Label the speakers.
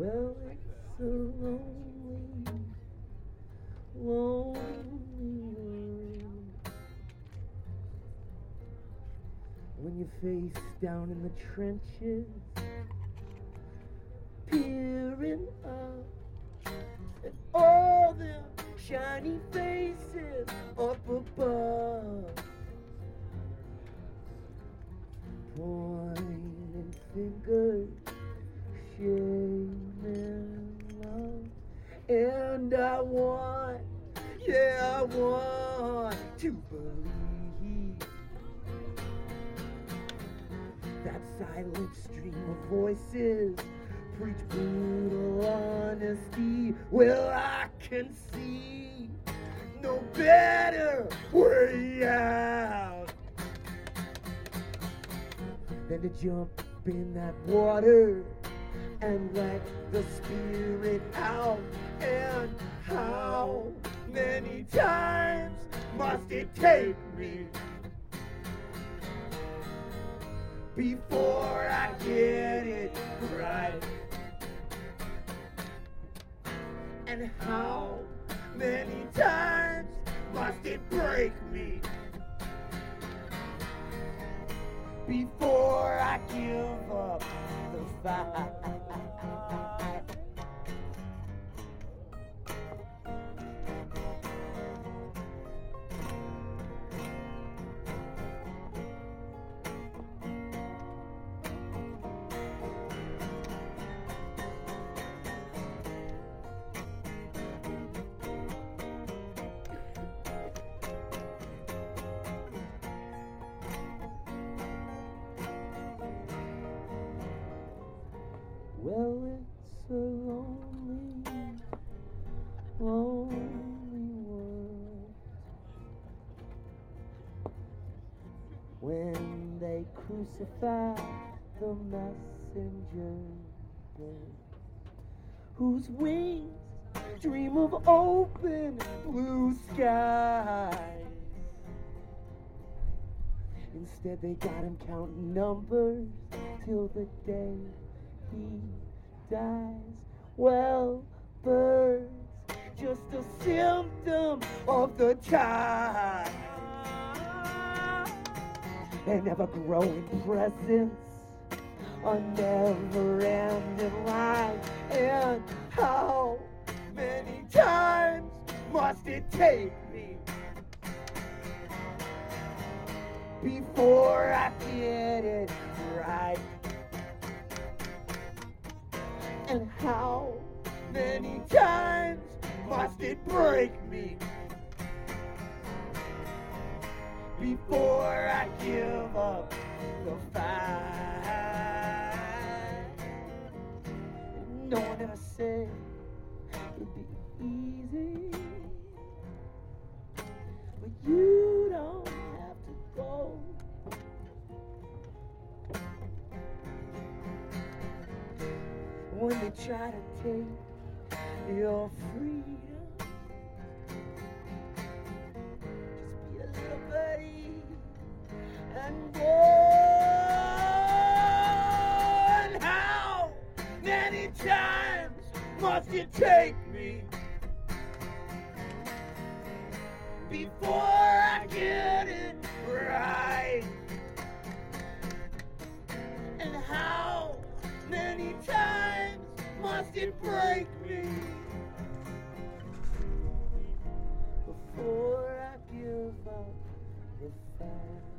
Speaker 1: Well, it's a lonely, lonely world. When you're face down in the trenches, peering up at all them shiny faces up above. Pointing fingers, shame And I want, yeah, I want to believe that silent stream of voices preach brutal honesty. Well, I can see no better way out than to jump in that water and let the spirit out. Take me before I get it right? And how many times must it break me before I give up the fight? Well, it's a lonely, lonely world when they crucify the messenger whose wings dream of open blue skies. Instead, they got him counting numbers till the day he dies. Well, birds, just a symptom of the time. An ever growing presence, a never ending line. And how many times must it take me before I get it right? And how many times must it break me before I give up the fight? No one ever said it'd be easy, when they try to take your freedom. Just be a little buddy and go. And how many times must it take me before I get it right? can break me before I give up the fight.